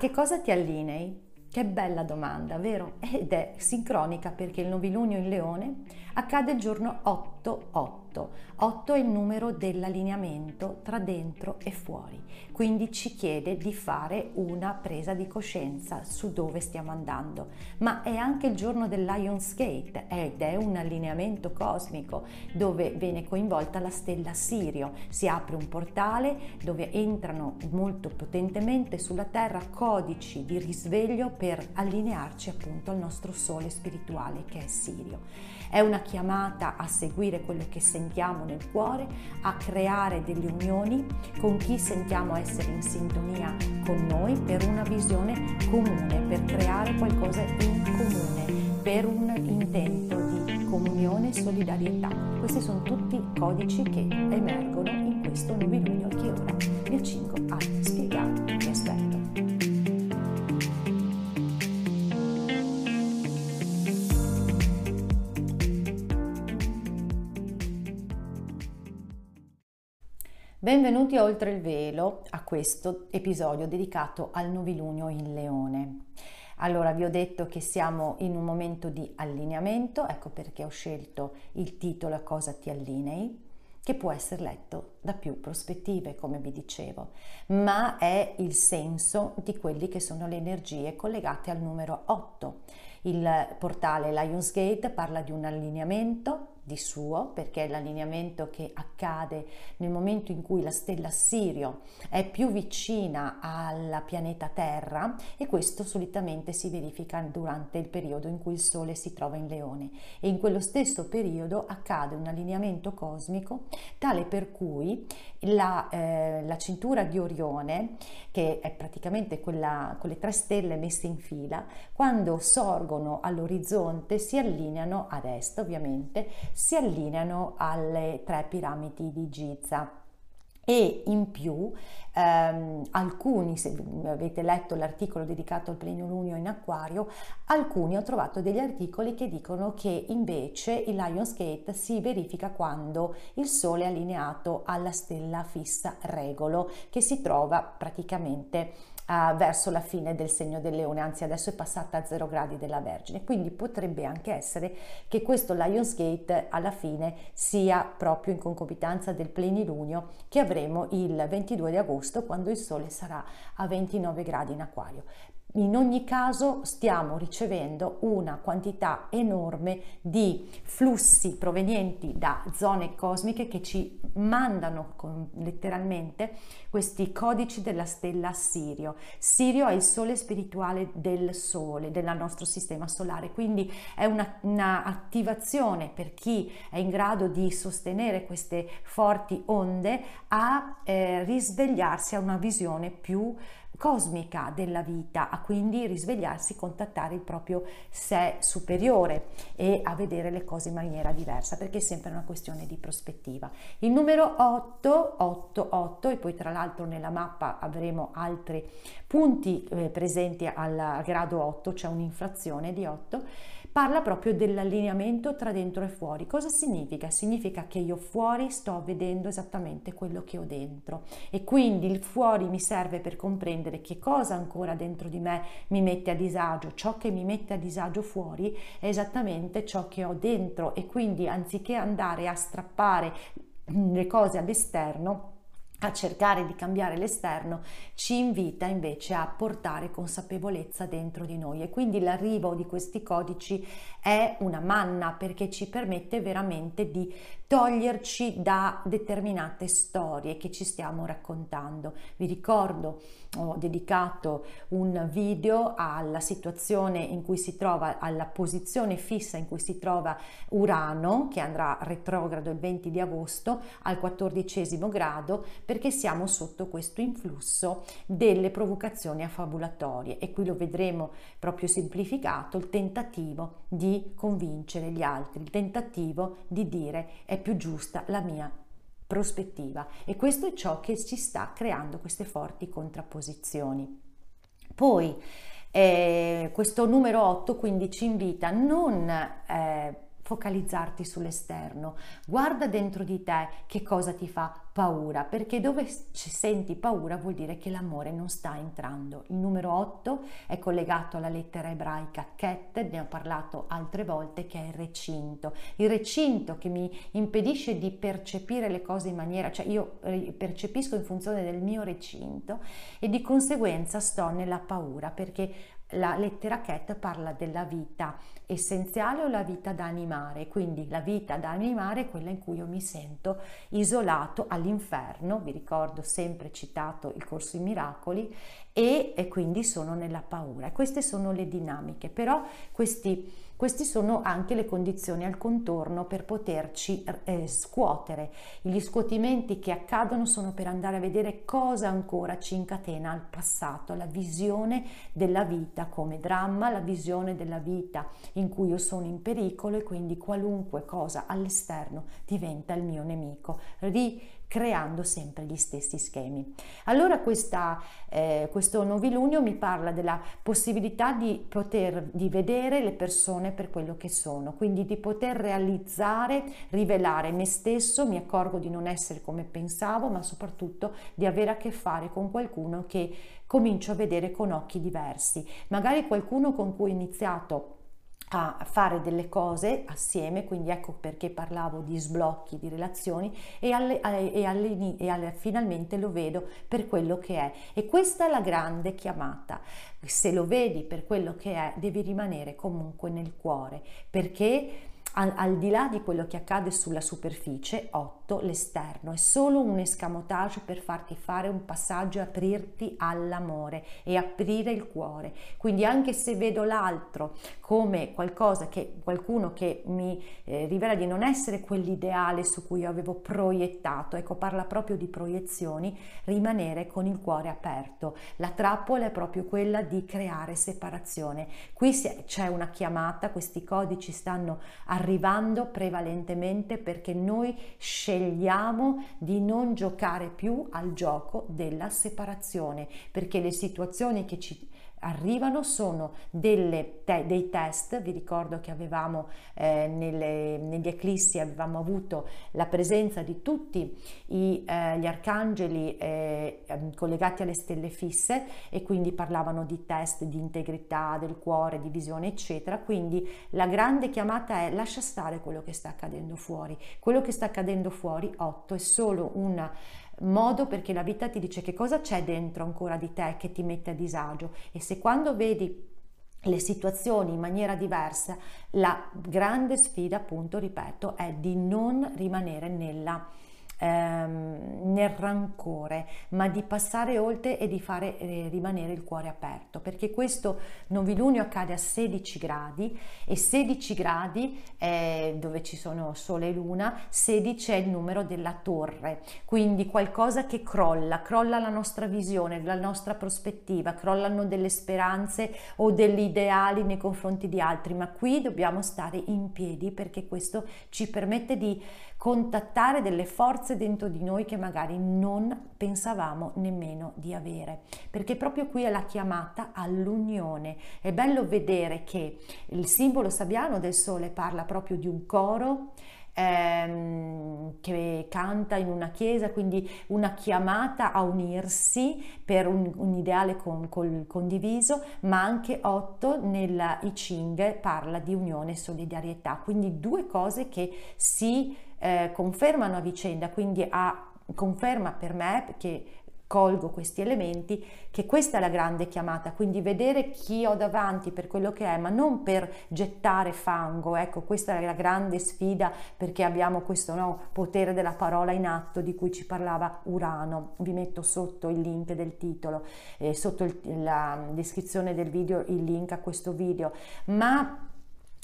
Che cosa ti allinei? Che bella domanda, vero? Ed è sincronica perché il novilunio in leone accade il giorno 8-8. 8 è il numero dell'allineamento tra dentro e fuori, quindi ci chiede di fare una presa di coscienza su dove stiamo andando. Ma è anche il giorno del Lionsgate ed è un allineamento cosmico dove viene coinvolta la stella Sirio. Si apre un portale dove entrano molto potentemente sulla Terra codici di risveglio per allinearci appunto al nostro sole spirituale che è Sirio. È una chiamata a seguire quello che sentiamo nel cuore, a creare delle unioni con chi sentiamo essere in sintonia con noi per una visione comune, per creare qualcosa in comune, per un intento di comunione e solidarietà. Questi sono tutti codici che emergono in questo novilunio che ora vi accingo a Benvenuti a Oltre il Velo a questo episodio dedicato al novilunio in leone. Allora vi ho detto che siamo in un momento di allineamento, ecco perché ho scelto il titolo A cosa ti allinei, che può essere letto da più prospettive, come vi dicevo, ma è il senso di quelli che sono le energie collegate al numero 8. Il portale Lionsgate parla di un allineamento di suo, perché è l'allineamento che accade nel momento in cui la stella Sirio è più vicina al pianeta Terra e questo solitamente si verifica durante il periodo in cui il Sole si trova in Leone. E in quello stesso periodo accade un allineamento cosmico tale per cui la, eh, la cintura di Orione, che è praticamente quella con le tre stelle messe in fila, quando sorgono all'orizzonte si allineano ad est ovviamente si allineano alle tre piramidi di Giza e in più ehm, alcuni, se avete letto l'articolo dedicato al plenilunio in acquario, alcuni ho trovato degli articoli che dicono che invece il Lionsgate si verifica quando il Sole è allineato alla stella fissa Regolo che si trova praticamente uh, verso la fine del segno del leone, anzi adesso è passata a 0 gradi della Vergine, quindi potrebbe anche essere che questo Lionsgate alla fine sia proprio in concomitanza del plenilunio che avremo il 22 di agosto quando il Sole sarà a 29 gradi in acquario. In ogni caso stiamo ricevendo una quantità enorme di flussi provenienti da zone cosmiche che ci mandano con, letteralmente questi codici della stella Sirio. Sirio è il sole spirituale del Sole, del nostro sistema solare, quindi è un'attivazione una per chi è in grado di sostenere queste forti onde a eh, risvegliarsi a una visione più cosmica della vita, a quindi risvegliarsi, contattare il proprio sé superiore e a vedere le cose in maniera diversa, perché è sempre una questione di prospettiva. Il numero 8, 8, 8 e poi tra l'altro nella mappa avremo altri punti eh, presenti al grado 8, c'è cioè un'inflazione di 8 parla proprio dell'allineamento tra dentro e fuori. Cosa significa? Significa che io fuori sto vedendo esattamente quello che ho dentro e quindi il fuori mi serve per comprendere che cosa ancora dentro di me mi mette a disagio. Ciò che mi mette a disagio fuori è esattamente ciò che ho dentro e quindi anziché andare a strappare le cose all'esterno, a cercare di cambiare l'esterno ci invita invece a portare consapevolezza dentro di noi e quindi l'arrivo di questi codici è una manna perché ci permette veramente di toglierci da determinate storie che ci stiamo raccontando. Vi ricordo ho dedicato un video alla situazione in cui si trova, alla posizione fissa in cui si trova Urano, che andrà retrogrado il 20 di agosto al quattordicesimo grado, perché siamo sotto questo influsso delle provocazioni affabulatorie e qui lo vedremo proprio semplificato, il tentativo di convincere gli altri, il tentativo di dire è più giusta la mia prospettiva e questo è ciò che ci sta creando queste forti contrapposizioni. Poi eh, questo numero 8 quindi ci invita non eh, focalizzarti sull'esterno, guarda dentro di te che cosa ti fa paura, perché dove ci senti paura vuol dire che l'amore non sta entrando. Il numero 8 è collegato alla lettera ebraica Ket, ne ho parlato altre volte, che è il recinto. Il recinto che mi impedisce di percepire le cose in maniera, cioè io percepisco in funzione del mio recinto e di conseguenza sto nella paura perché la lettera Ket parla della vita essenziale o la vita da animare, quindi la vita da animare è quella in cui io mi sento isolato all'inferno, vi ricordo sempre citato il corso in miracoli, e, e quindi sono nella paura. queste sono le dinamiche, però questi queste sono anche le condizioni al contorno per poterci eh, scuotere. Gli scuotimenti che accadono sono per andare a vedere cosa ancora ci incatena al passato, la visione della vita come dramma, la visione della vita in cui io sono in pericolo e quindi qualunque cosa all'esterno diventa il mio nemico. Ri- creando sempre gli stessi schemi. Allora questa, eh, questo novilunio mi parla della possibilità di poter di vedere le persone per quello che sono, quindi di poter realizzare, rivelare me stesso, mi accorgo di non essere come pensavo, ma soprattutto di avere a che fare con qualcuno che comincio a vedere con occhi diversi, magari qualcuno con cui ho iniziato a fare delle cose assieme, quindi ecco perché parlavo di sblocchi di relazioni e, alle, e, alle, e alle, finalmente lo vedo per quello che è. E questa è la grande chiamata. Se lo vedi per quello che è, devi rimanere comunque nel cuore, perché al, al, di là di quello che accade sulla superficie, 8, l'esterno, è solo un escamotage per farti fare un passaggio aprirti all'amore e aprire il cuore. Quindi anche se vedo l'altro come qualcosa che qualcuno che mi eh, rivela di non essere quell'ideale su cui io avevo proiettato, ecco parla proprio di proiezioni, rimanere con il cuore aperto. La trappola è proprio quella di creare separazione. Qui c'è una chiamata, questi codici stanno arrivando arrivando prevalentemente perché noi scegliamo di non giocare più al gioco della separazione, perché le situazioni che ci arrivano sono delle, te, dei test, vi ricordo che avevamo eh, nelle, negli eclissi avevamo avuto la presenza di tutti i, eh, gli arcangeli eh, ehm, collegati alle stelle fisse e quindi parlavano di test di integrità del cuore, di visione eccetera, quindi la grande chiamata è lascia stare quello che sta accadendo fuori, quello che sta accadendo fuori 8 è solo una modo perché la vita ti dice che cosa c'è dentro ancora di te che ti mette a disagio. E se quando vedi le situazioni in maniera diversa, la grande sfida, appunto, ripeto, è di non rimanere nella ehm, nel rancore, ma di passare oltre e di fare eh, rimanere il cuore aperto, perché questo novilunio accade a 16 gradi e 16 gradi eh, dove ci sono Sole e Luna, 16 è il numero della torre, quindi qualcosa che crolla, crolla la nostra visione, la nostra prospettiva, crollano delle speranze o degli ideali nei confronti di altri, ma qui dobbiamo stare in piedi perché questo ci permette di contattare delle forze dentro di noi che magari non pensavamo nemmeno di avere, perché proprio qui è la chiamata all'unione. È bello vedere che il simbolo sabiano del sole parla proprio di un coro ehm, che canta in una chiesa, quindi una chiamata a unirsi per un, un ideale con, col, condiviso, ma anche otto nella I Ching parla di unione e solidarietà, quindi due cose che si eh, confermano a vicenda, quindi a, conferma per me che colgo questi elementi, che questa è la grande chiamata, quindi vedere chi ho davanti per quello che è, ma non per gettare fango, ecco, questa è la grande sfida perché abbiamo questo no, potere della parola in atto di cui ci parlava Urano. Vi metto sotto il link del titolo, eh, sotto il, la descrizione del video il link a questo video, ma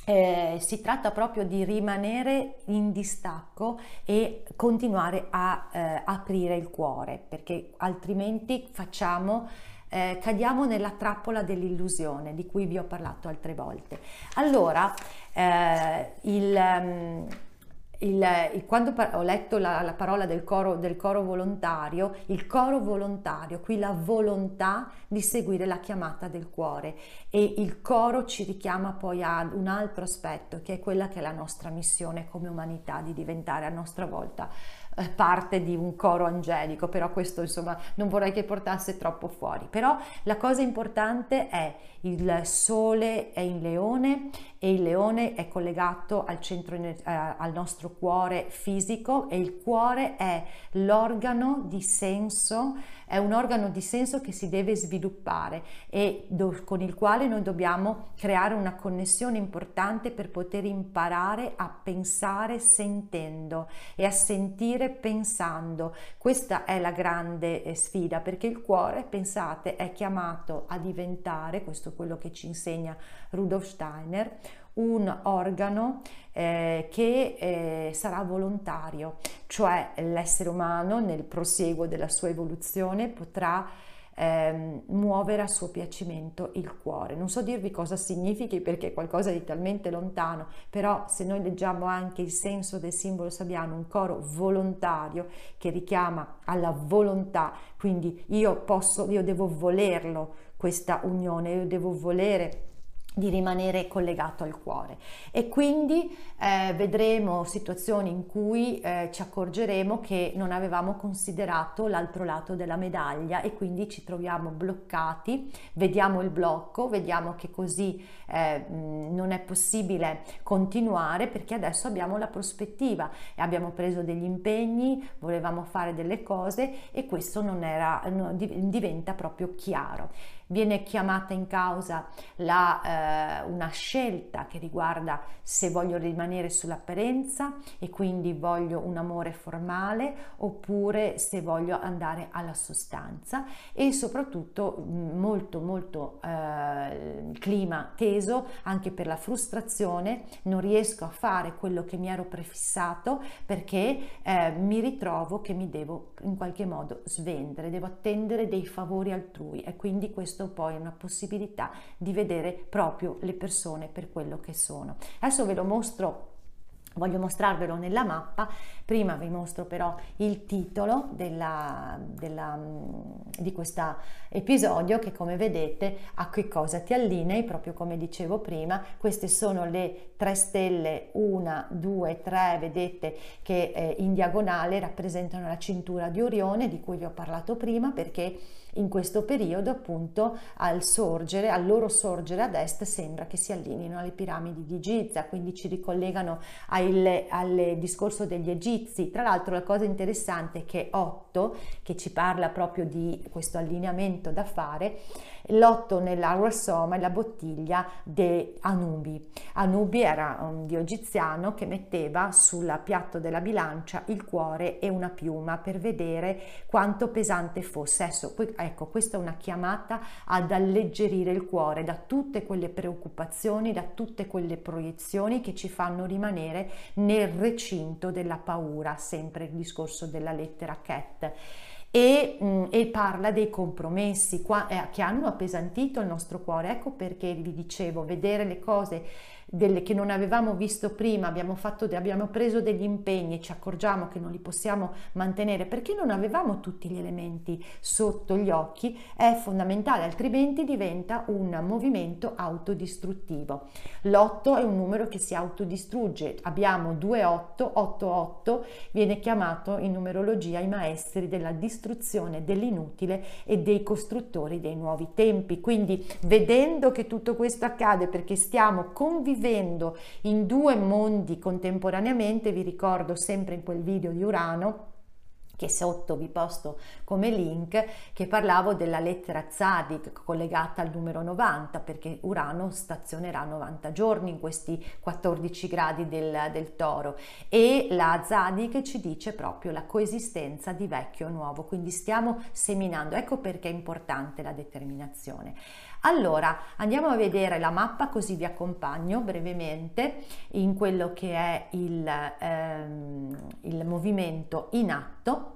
eh, si tratta proprio di rimanere in distacco e continuare a eh, aprire il cuore perché altrimenti facciamo eh, cadiamo nella trappola dell'illusione di cui vi ho parlato altre volte. Allora, eh, il, um, il, il, quando ho letto la, la parola del coro, del coro, volontario, il coro volontario, qui la volontà di seguire la chiamata del cuore. E il coro ci richiama poi ad un altro aspetto che è quella che è la nostra missione come umanità di diventare a nostra volta parte di un coro angelico, però questo insomma non vorrei che portasse troppo fuori. Però la cosa importante è il sole è in leone e il leone è collegato al centro eh, al nostro cuore fisico e il cuore è l'organo di senso è un organo di senso che si deve sviluppare e do, con il quale noi dobbiamo creare una connessione importante per poter imparare a pensare sentendo e a sentire pensando. Questa è la grande eh, sfida perché il cuore, pensate, è chiamato a diventare, questo è quello che ci insegna Rudolf Steiner, un organo eh, che eh, sarà volontario, cioè l'essere umano nel proseguo della sua evoluzione potrà eh, muovere a suo piacimento il cuore. Non so dirvi cosa significhi perché è qualcosa di talmente lontano, però se noi leggiamo anche il senso del simbolo sabbiano, un coro volontario che richiama alla volontà, quindi io posso, io devo volerlo questa unione, io devo volere di rimanere collegato al cuore. E quindi eh, vedremo situazioni in cui eh, ci accorgeremo che non avevamo considerato l'altro lato della medaglia e quindi ci troviamo bloccati, vediamo il blocco, vediamo che così eh, non è possibile continuare perché adesso abbiamo la prospettiva. E abbiamo preso degli impegni, volevamo fare delle cose e questo non era, no, diventa proprio chiaro viene chiamata in causa la, eh, una scelta che riguarda se voglio rimanere sull'apparenza e quindi voglio un amore formale oppure se voglio andare alla sostanza e soprattutto mm, molto molto eh, clima teso anche per la frustrazione. Non riesco a fare quello che mi ero prefissato perché eh, mi ritrovo che mi devo in qualche modo svendere devo attendere dei favori altrui e quindi questo poi è una possibilità di vedere proprio le persone per quello che sono. Adesso ve lo mostro Voglio mostrarvelo nella mappa, prima vi mostro però il titolo della, della, di questo episodio che come vedete a che cosa ti allinei, proprio come dicevo prima, queste sono le tre stelle, una, due, tre, vedete che eh, in diagonale rappresentano la cintura di Orione di cui vi ho parlato prima perché in questo periodo appunto al sorgere, al loro sorgere ad est sembra che si allineino alle piramidi di Giza, quindi ci ricollegano al discorso degli egizi. Tra l'altro la cosa interessante è che 8, che ci parla proprio di questo allineamento da fare, l'otto nell'Arwasoma è la bottiglia di Anubi. Anubi era un dio egiziano che metteva sul piatto della bilancia il cuore e una piuma per vedere quanto pesante fosse. Adesso, ecco, questa è una chiamata ad alleggerire il cuore da tutte quelle preoccupazioni, da tutte quelle proiezioni che ci fanno rimanere nel recinto della paura, sempre il discorso della lettera Cat e, mh, e parla dei compromessi qua, eh, che hanno appesantito il nostro cuore. Ecco perché vi dicevo, vedere le cose delle che non avevamo visto prima, abbiamo, fatto, abbiamo preso degli impegni e ci accorgiamo che non li possiamo mantenere perché non avevamo tutti gli elementi sotto gli occhi, è fondamentale, altrimenti diventa un movimento autodistruttivo. L'8 è un numero che si autodistrugge, abbiamo 2 8, 8 8 viene chiamato in numerologia i maestri della distruzione dell'inutile e dei costruttori dei nuovi tempi. Quindi vedendo che tutto questo accade perché stiamo convivendo vivendo in due mondi contemporaneamente, vi ricordo sempre in quel video di Urano, che sotto vi posto come link, che parlavo della lettera Zadig collegata al numero 90, perché Urano stazionerà 90 giorni in questi 14 gradi del, del toro e la Zadig ci dice proprio la coesistenza di vecchio e nuovo, quindi stiamo seminando, ecco perché è importante la determinazione. Allora andiamo a vedere la mappa così vi accompagno brevemente in quello che è il, ehm, il movimento in atto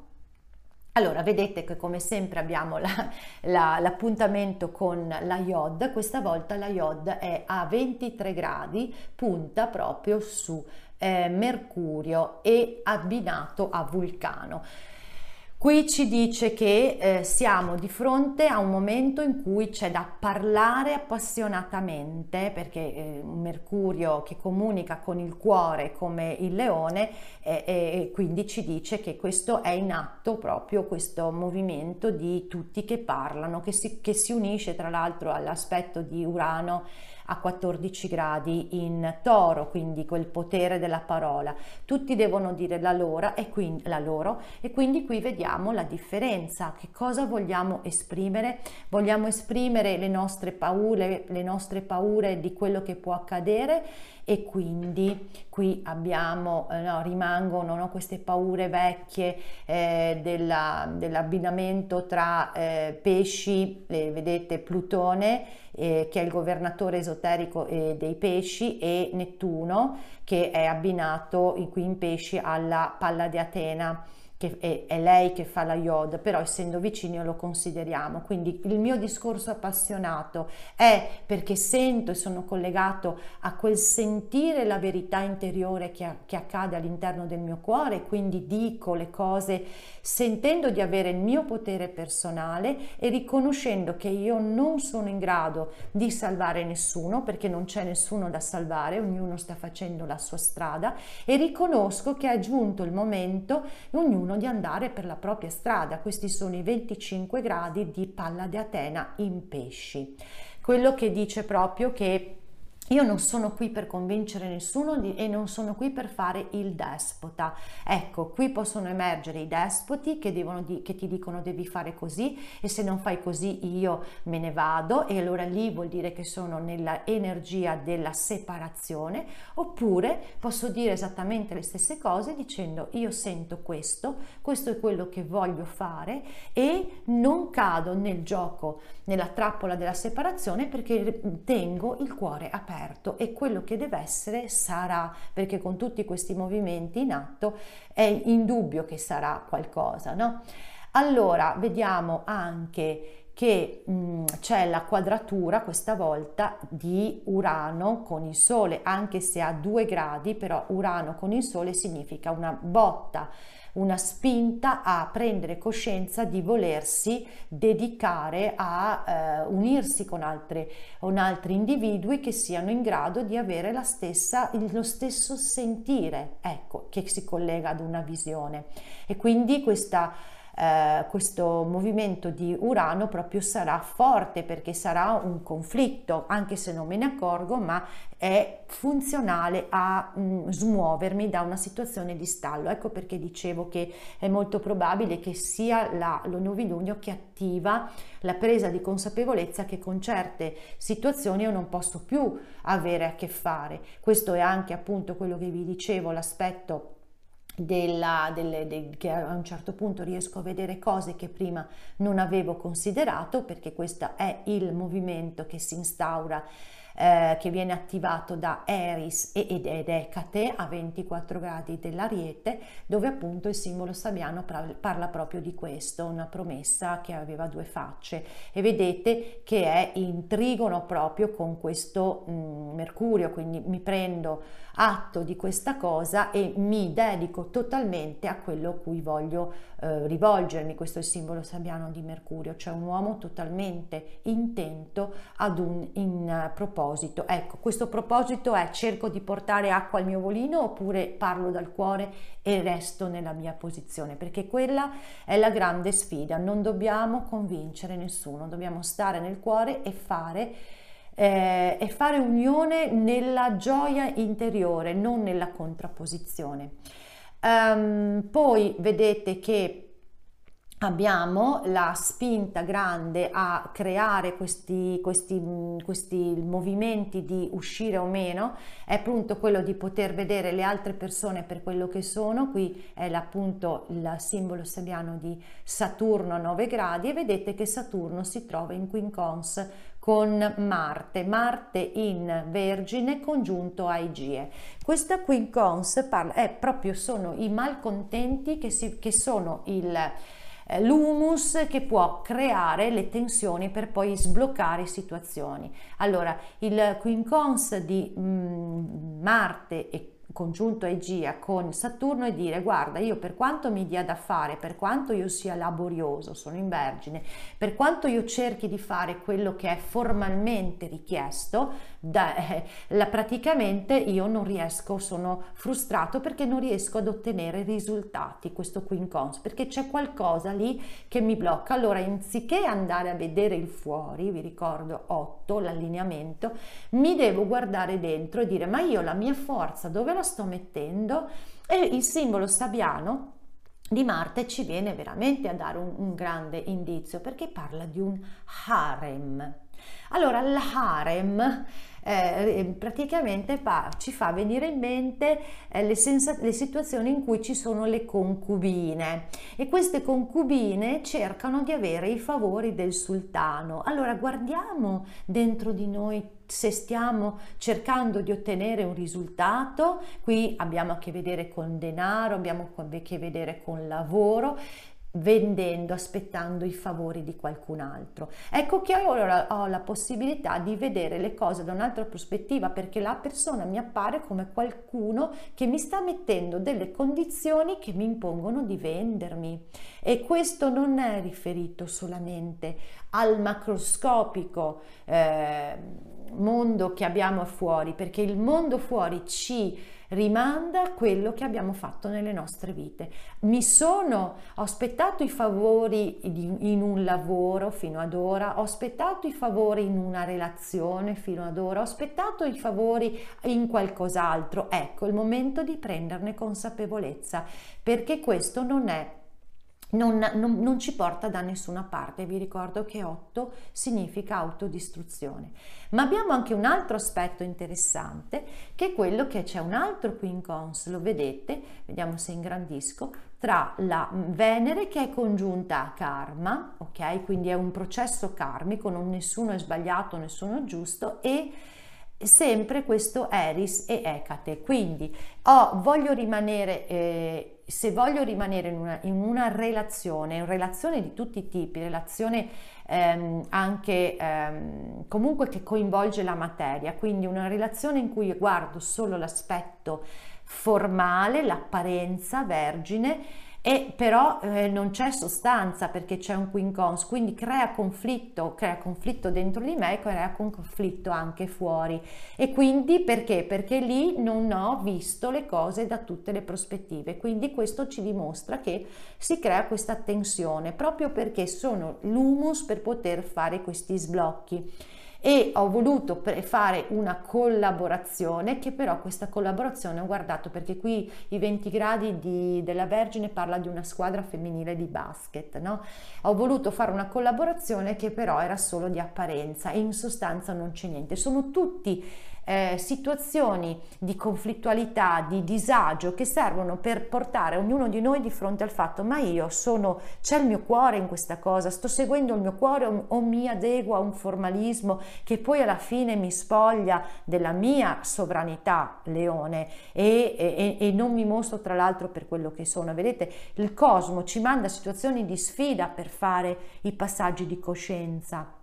allora, vedete che come sempre abbiamo la, la, l'appuntamento con la IOD, questa volta la IOD è a 23 gradi, punta proprio su eh, Mercurio e abbinato a Vulcano. Qui ci dice che eh, siamo di fronte a un momento in cui c'è da parlare appassionatamente, perché eh, Mercurio che comunica con il cuore come il leone, eh, e quindi ci dice che questo è in atto proprio questo movimento di tutti che parlano, che si, che si unisce tra l'altro all'aspetto di Urano a 14 gradi in toro, quindi quel potere della parola. Tutti devono dire la loro e quindi, la loro, e quindi qui vediamo la differenza. Che cosa vogliamo esprimere? Vogliamo esprimere le nostre paure, le nostre paure di quello che può accadere e quindi qui abbiamo, eh, no, rimangono no, queste paure vecchie eh, della, dell'abbinamento tra eh, pesci, eh, vedete Plutone eh, che è il governatore esoterico eh, dei pesci e Nettuno che è abbinato qui in pesci alla palla di Atena che è, è, lei che fa la Yod, però essendo vicini lo consideriamo. Quindi il mio discorso appassionato è perché sento e sono collegato a quel sentire la verità interiore che, che accade all'interno del mio cuore, quindi dico le cose sentendo di avere il mio potere personale e riconoscendo che io non sono in grado di salvare nessuno perché non c'è nessuno da salvare, ognuno sta facendo la sua strada e riconosco che è giunto il momento, ognuno ognuno di andare per la propria strada. Questi sono i 25 gradi di palla di Atena in pesci. Quello che dice proprio che io non sono qui per convincere nessuno e non sono qui per fare il despota. Ecco, qui possono emergere i despoti che, di, che, ti dicono devi fare così e se non fai così io me ne vado e allora lì vuol dire che sono nella energia della separazione oppure posso dire esattamente le stesse cose dicendo io sento questo, questo è quello che voglio fare e non cado nel gioco, nella trappola della separazione perché tengo il cuore aperto e quello che deve essere sarà, perché con tutti questi movimenti in atto è indubbio che sarà qualcosa, no? Allora, vediamo anche che mh, mm, c'è la quadratura questa volta di Urano con il Sole, anche se a due gradi, però Urano con il Sole significa una botta una spinta a prendere coscienza di volersi dedicare a eh, unirsi con, altre, con altri individui che siano in grado di avere la stessa, lo stesso sentire, ecco, che si collega ad una visione. E quindi questa eh, questo movimento di Urano proprio sarà forte perché sarà un conflitto, anche se non me ne accorgo, ma è funzionale a mh, mm, smuovermi da una situazione di stallo. Ecco perché dicevo che è molto probabile che sia la, lo novilunio che attiva la presa di consapevolezza che con certe situazioni io non posso più avere a che fare. Questo è anche appunto quello che vi dicevo, l'aspetto della, delle, de, che a un certo punto riesco a vedere cose che prima non avevo considerato perché questo è il movimento che si instaura eh, che viene attivato da Eris ed Ecate a 24 gradi dell'Ariete, dove appunto il simbolo sabiano parla proprio di questo, una promessa che aveva due facce. E vedete che è in trigono proprio con questo mh, mm, Mercurio, quindi mi prendo atto di questa cosa e mi dedico totalmente a quello cui voglio eh, rivolgermi. Questo è il simbolo sabiano di Mercurio, cioè un uomo totalmente intento ad un in, proposito. Ecco, questo proposito è cerco di portare acqua al mio volino oppure parlo dal cuore e resto nella mia posizione, perché quella è la grande sfida. Non dobbiamo convincere nessuno, dobbiamo stare nel cuore e fare eh, e fare unione nella gioia interiore, non nella contrapposizione. Um, poi vedete che abbiamo la spinta grande a creare questi, questi, questi, movimenti di uscire o meno. È appunto quello di poter vedere le altre persone per quello che sono. Qui è appunto il simbolo sabiano di Saturno a 9 gradi e vedete che Saturno si trova in quincons con Marte, Marte in Vergine congiunto a Igie. Questa quincons parla, è proprio sono i malcontenti che, si, che sono il eh, l'humus che può creare le tensioni per poi sbloccare situazioni. Allora, il quincons di mm, Marte e congiunto Egia con Saturno e dire guarda io per quanto mi dia da fare, per quanto io sia laborioso, sono in vergine, per quanto io cerchi di fare quello che è formalmente richiesto, da, eh, la, praticamente io non riesco, sono frustrato perché non riesco ad ottenere risultati, questo quincons, perché c'è qualcosa lì che mi blocca. Allora anziché andare a vedere il fuori, vi ricordo 8, l'allineamento, mi devo guardare dentro e dire ma io la mia forza dove la la sto mettendo e il simbolo sabiano di Marte ci viene veramente a dare un, un grande indizio perché parla di un harem. Allora, l'harem eh, praticamente fa, ci fa venire in mente eh, le, senza, le situazioni in cui ci sono le concubine. E queste concubine cercano di avere i favori del sultano. Allora guardiamo dentro di noi se stiamo cercando di ottenere un risultato, qui abbiamo a che vedere con denaro, abbiamo a che vedere con lavoro, vendendo, aspettando i favori di qualcun altro. Ecco che ora ho la possibilità di vedere le cose da un'altra prospettiva perché la persona mi appare come qualcuno che mi sta mettendo delle condizioni che mi impongono di vendermi e questo non è riferito solamente al macroscopico eh, mondo che abbiamo fuori perché il mondo fuori ci rimanda quello che abbiamo fatto nelle nostre vite. Mi sono, ho aspettato i favori in un lavoro fino ad ora, ho aspettato i favori in una relazione fino ad ora, ho aspettato i favori in qualcos'altro. Ecco il momento di prenderne consapevolezza, perché questo non è non, non, non, ci porta da nessuna parte. Vi ricordo che 8 significa autodistruzione. Ma abbiamo anche un altro aspetto interessante, che è quello che c'è un altro quincons, lo vedete, vediamo se ingrandisco, tra la Venere che è congiunta a karma, ok? Quindi è un processo karmico, non nessuno è sbagliato, nessuno è giusto, e sempre questo Eris e Ecate. Quindi oh, voglio rimanere... Eh, se voglio rimanere in una, in una relazione, relazione di tutti i tipi, relazione ehm, anche ehm, comunque che coinvolge la materia, quindi una relazione in cui guardo solo l'aspetto formale, l'apparenza vergine, e però eh, non c'è sostanza perché c'è un quincons, quindi crea conflitto, crea conflitto dentro di me e crea conflitto anche fuori. E quindi perché? Perché lì non ho visto le cose da tutte le prospettive, quindi questo ci dimostra che si crea questa tensione proprio perché sono l'humus per poter fare questi sblocchi e ho voluto fare una collaborazione che però questa collaborazione ho guardato perché qui i 20 gradi di, della Vergine parla di una squadra femminile di basket no? ho voluto fare una collaborazione che però era solo di apparenza e in sostanza non c'è niente sono tutti eh, situazioni di conflittualità, di disagio che servono per portare ognuno di noi di fronte al fatto ma io sono, c'è il mio cuore in questa cosa, sto seguendo il mio cuore o, o mi adeguo a un formalismo che poi alla fine mi spoglia della mia sovranità leone e, e, e non mi mostro tra l'altro per quello che sono. Vedete, il cosmo ci manda situazioni di sfida per fare i passaggi di coscienza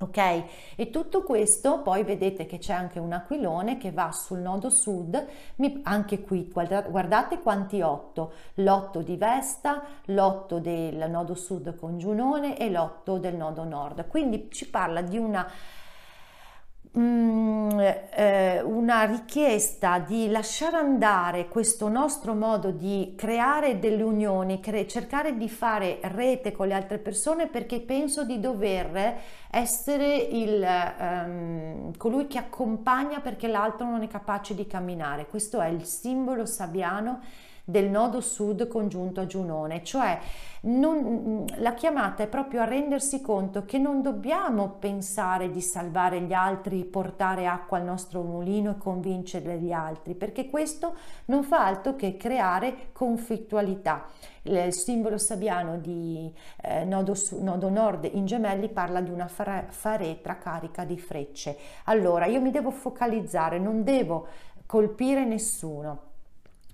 ok? E tutto questo poi vedete che c'è anche un aquilone che va sul nodo sud mi, anche qui guardate, quanti otto. L'otto di Vesta l'otto del nodo sud con Giunone e l'otto del nodo nord. Quindi ci parla di una una richiesta di lasciare andare questo nostro modo di creare delle unioni, cercare di fare rete con le altre persone perché penso di dover essere il, um, colui che accompagna perché l'altro non è capace di camminare. Questo è il simbolo sabiano del nodo sud congiunto a Giunone, cioè non, la chiamata è proprio a rendersi conto che non dobbiamo pensare di salvare gli altri, portare acqua al nostro mulino e convincere gli altri, perché questo non fa altro che creare conflittualità. Il simbolo sabiano di eh, nodo, nodo, nord in gemelli parla di una faretra carica di frecce. Allora io mi devo focalizzare, non devo colpire nessuno.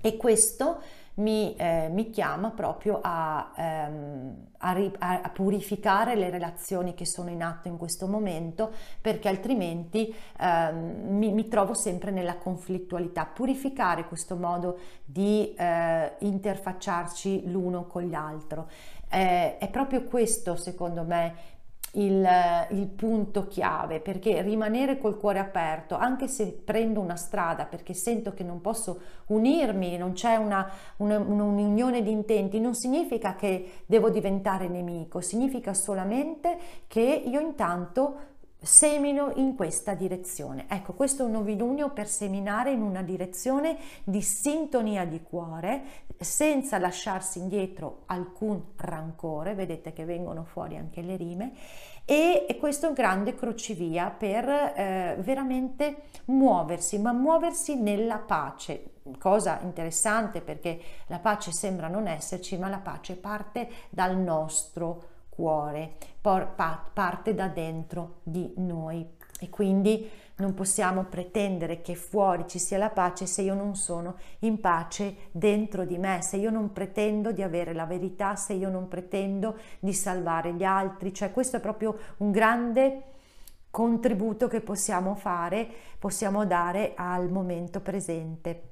E questo mi, eh, mi chiama proprio a, ehm, a, a, purificare le relazioni che sono in atto in questo momento perché altrimenti ehm, mi, mi, trovo sempre nella conflittualità. Purificare questo modo di eh, interfacciarci l'uno con l'altro. Eh, è proprio questo secondo me il, il, punto chiave perché rimanere col cuore aperto anche se prendo una strada perché sento che non posso unirmi non c'è una, una, un'unione di intenti non significa che devo diventare nemico significa solamente che io intanto semino in questa direzione. Ecco, questo è un novilunio per seminare in una direzione di sintonia di cuore, senza lasciarsi indietro alcun rancore, vedete che vengono fuori anche le rime, e, questo è un grande crocevia per eh, veramente muoversi, ma muoversi nella pace. Cosa interessante perché la pace sembra non esserci, ma la pace parte dal nostro cuore, parte da dentro di noi. E quindi non possiamo pretendere che fuori ci sia la pace se io non sono in pace dentro di me, se io non pretendo di avere la verità, se io non pretendo di salvare gli altri, cioè questo è proprio un grande contributo che possiamo fare, possiamo dare al momento presente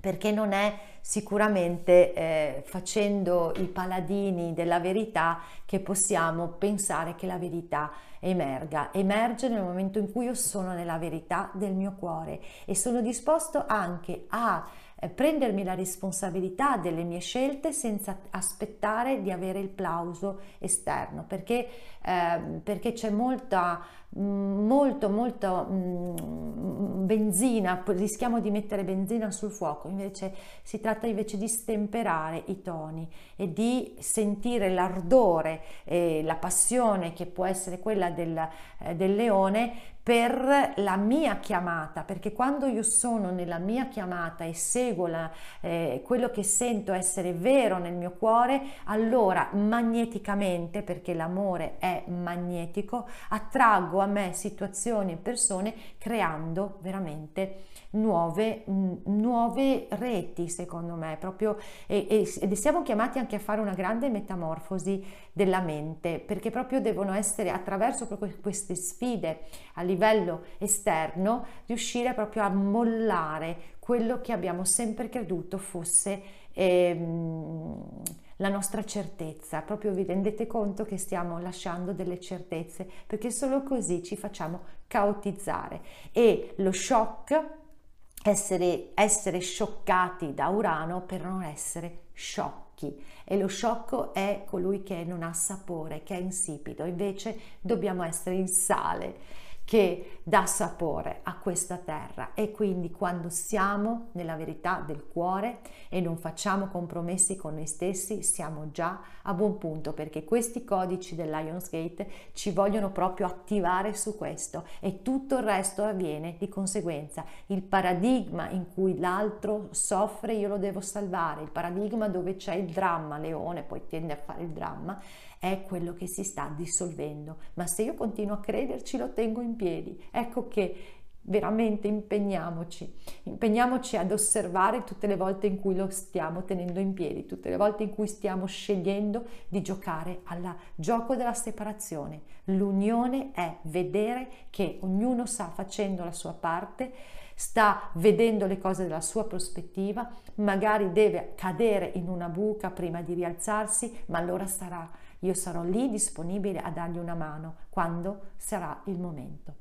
perché non è sicuramente eh, facendo i paladini della verità che possiamo pensare che la verità emerga. Emerge nel momento in cui io sono nella verità del mio cuore e sono disposto anche a prendermi la responsabilità delle mie scelte senza aspettare di avere il plauso esterno perché, eh, perché c'è molta mm, molto molto mm, benzina rischiamo di mettere benzina sul fuoco invece si tratta invece di stemperare i toni e di sentire l'ardore e la passione che può essere quella del, eh, del leone per la mia chiamata, perché quando io sono nella mia chiamata e seguo la, eh, quello che sento essere vero nel mio cuore, allora magneticamente, perché l'amore è magnetico, attraggo a me situazioni e persone creando veramente nuove, nuove reti, secondo me, proprio, e, e, siamo chiamati anche a fare una grande metamorfosi della mente, perché proprio devono essere attraverso queste sfide a livello esterno, riuscire proprio a mollare quello che abbiamo sempre creduto fosse ehm, la nostra certezza. Proprio vi rendete conto che stiamo lasciando delle certezze, perché solo così ci facciamo caotizzare e lo shock essere, essere scioccati da Urano per non essere sciocchi. E lo sciocco è colui che non ha sapore, che è insipido, invece dobbiamo essere il sale che dà sapore a questa terra. E quindi quando siamo nella verità del cuore e non facciamo compromessi con noi stessi siamo già a buon punto perché questi codici del Lionsgate ci vogliono proprio attivare su questo. E tutto il resto avviene di conseguenza. Il paradigma in cui l'altro soffre io lo devo salvare. Il paradigma dove c'è il dramma leone poi tende a fare il dramma è quello che si sta dissolvendo, ma se io continuo a crederci lo tengo in piedi. Ecco che veramente impegniamoci, impegniamoci ad osservare tutte le volte in cui lo stiamo tenendo in piedi, tutte le volte in cui stiamo scegliendo di giocare al gioco della separazione. L'unione è vedere che ognuno sta facendo la sua parte, sta vedendo le cose dalla sua prospettiva, magari deve cadere in una buca prima di rialzarsi, ma allora sarà io sarò lì disponibile a dargli una mano quando sarà il momento.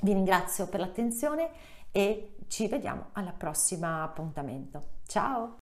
Vi ringrazio per l'attenzione e ci vediamo al prossimo appuntamento. Ciao!